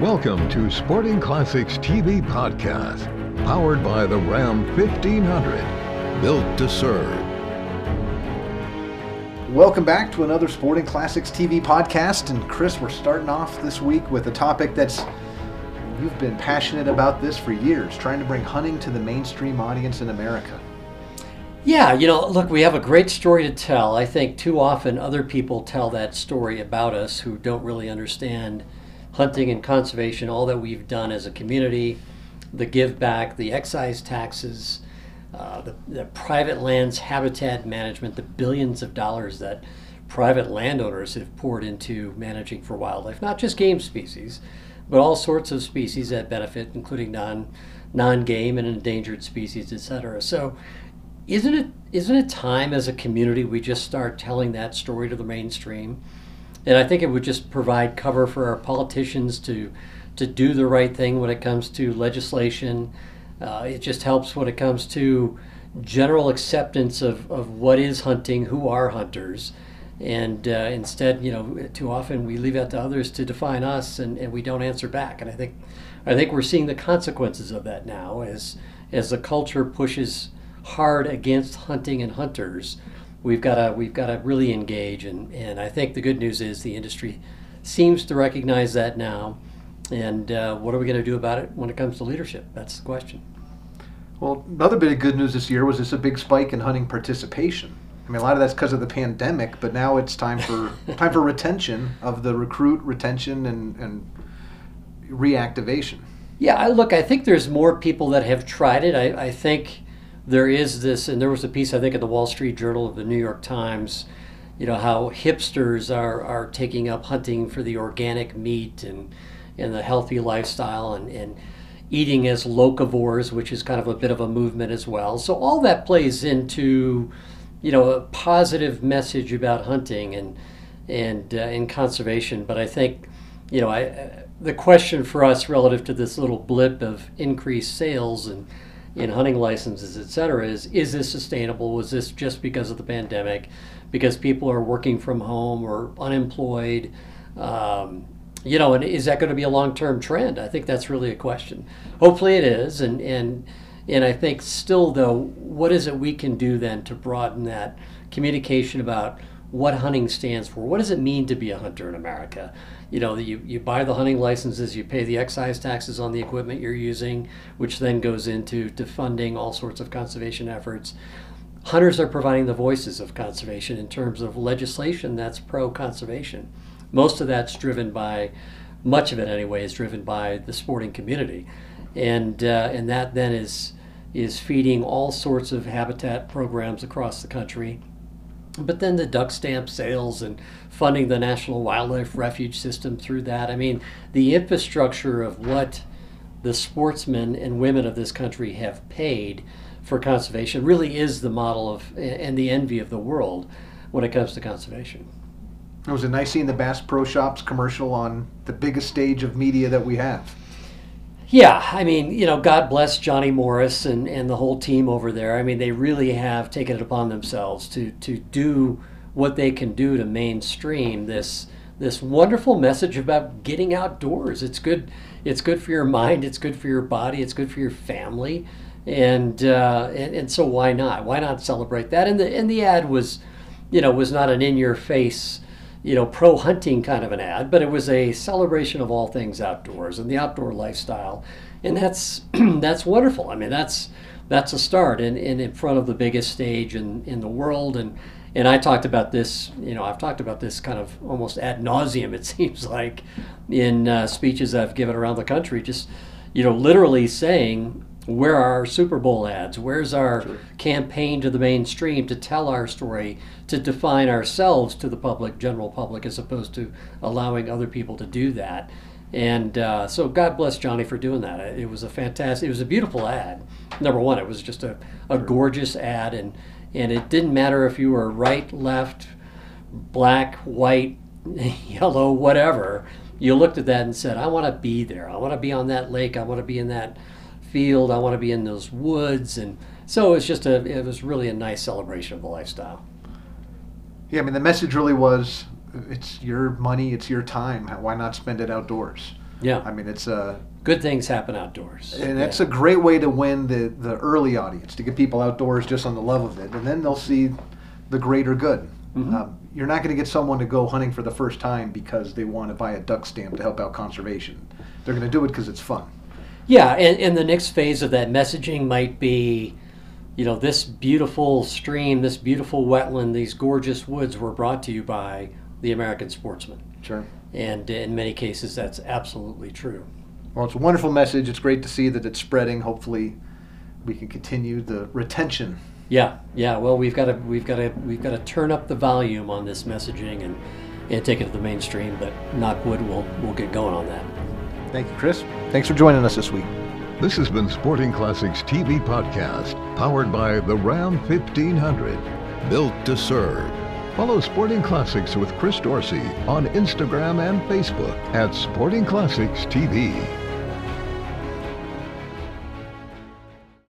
Welcome to Sporting Classics TV Podcast, powered by the Ram 1500, built to serve. Welcome back to another Sporting Classics TV podcast. And Chris, we're starting off this week with a topic that's you've been passionate about this for years, trying to bring hunting to the mainstream audience in America. Yeah, you know, look, we have a great story to tell. I think too often other people tell that story about us who don't really understand hunting and conservation, all that we've done as a community, the give back, the excise taxes, uh, the, the private lands habitat management, the billions of dollars that private landowners have poured into managing for wildlife, not just game species, but all sorts of species that benefit, including non non game and endangered species, et cetera. So, isn't it isn't it time as a community we just start telling that story to the mainstream? And I think it would just provide cover for our politicians to to do the right thing when it comes to legislation. Uh, it just helps when it comes to general acceptance of, of what is hunting, who are hunters. And uh, instead, you know, too often we leave it to others to define us and, and we don't answer back. And I think I think we're seeing the consequences of that now as as the culture pushes hard against hunting and hunters we've got to we've got to really engage and and I think the good news is the industry seems to recognize that now. And uh, what are we going to do about it when it comes to leadership? That's the question. Well another bit of good news this year was this a big spike in hunting participation. I mean a lot of that's because of the pandemic but now it's time for time for retention of the recruit retention and and reactivation. Yeah I look I think there's more people that have tried it. I, I think there is this, and there was a piece I think in the Wall Street Journal of the New York Times, you know how hipsters are are taking up hunting for the organic meat and and the healthy lifestyle and and eating as locavores, which is kind of a bit of a movement as well. So all that plays into you know a positive message about hunting and and uh, in conservation. But I think you know I the question for us relative to this little blip of increased sales and in hunting licenses, et cetera, is is this sustainable? Was this just because of the pandemic, because people are working from home or unemployed? Um, you know, and is that going to be a long term trend? I think that's really a question. Hopefully, it is, and and and I think still though, what is it we can do then to broaden that communication about what hunting stands for? What does it mean to be a hunter in America? you know, you, you buy the hunting licenses, you pay the excise taxes on the equipment you're using, which then goes into to funding all sorts of conservation efforts. Hunters are providing the voices of conservation in terms of legislation that's pro conservation. Most of that's driven by, much of it anyway, is driven by the sporting community. And, uh, and that then is, is feeding all sorts of habitat programs across the country but then the duck stamp sales and funding the National Wildlife Refuge System through that. I mean, the infrastructure of what the sportsmen and women of this country have paid for conservation really is the model of and the envy of the world when it comes to conservation. It was a nice seeing the Bass Pro Shops commercial on the biggest stage of media that we have. Yeah, I mean, you know, God bless Johnny Morris and, and the whole team over there. I mean, they really have taken it upon themselves to to do what they can do to mainstream this this wonderful message about getting outdoors. It's good. It's good for your mind. It's good for your body. It's good for your family, and uh, and, and so why not? Why not celebrate that? And the and the ad was, you know, was not an in your face you know, pro hunting kind of an ad, but it was a celebration of all things outdoors and the outdoor lifestyle, and that's that's wonderful. I mean, that's that's a start, and, and in front of the biggest stage in, in the world, and and I talked about this. You know, I've talked about this kind of almost ad nauseum. It seems like in uh, speeches I've given around the country, just you know, literally saying where are our Super Bowl ads? Where's our sure. campaign to the mainstream to tell our story, to define ourselves to the public, general public, as opposed to allowing other people to do that? And uh, so, God bless Johnny for doing that. It was a fantastic, it was a beautiful ad. Number one, it was just a, a gorgeous ad, and and it didn't matter if you were right, left, black, white, yellow, whatever. You looked at that and said, "I want to be there. I want to be on that lake. I want to be in that." Field. I want to be in those woods, and so it's just a it was really a nice celebration of the lifestyle. Yeah, I mean the message really was it's your money, it's your time. Why not spend it outdoors? Yeah. I mean, it's a Good things happen outdoors. and that's Yeah. a great way to win the the early audience to get people outdoors just on the love of it, and then they'll see the greater good. Mm-hmm. Um, you're not going to get someone to go hunting for the first time because they want to buy a duck stamp to help out conservation. They're going to do it because it's fun. Yeah, and, and the next phase of that messaging might be, you know, this beautiful stream, this beautiful wetland, these gorgeous woods were brought to you by the American sportsman. Sure. And in many cases, that's absolutely true. Well, it's a wonderful message. It's great to see that it's spreading. Hopefully, we can continue the retention. Yeah, yeah. Well, we've got to we've got to we've got to turn up the volume on this messaging and and take it to the mainstream. But knock wood, we'll we'll get going on that. Thank you, Chris. Thanks for joining us this week. This has been Sporting Classics TV Podcast, powered by the Ram 1500, built to serve. Follow Sporting Classics with Chris Dorsey on Instagram and Facebook at Sporting Classics TV.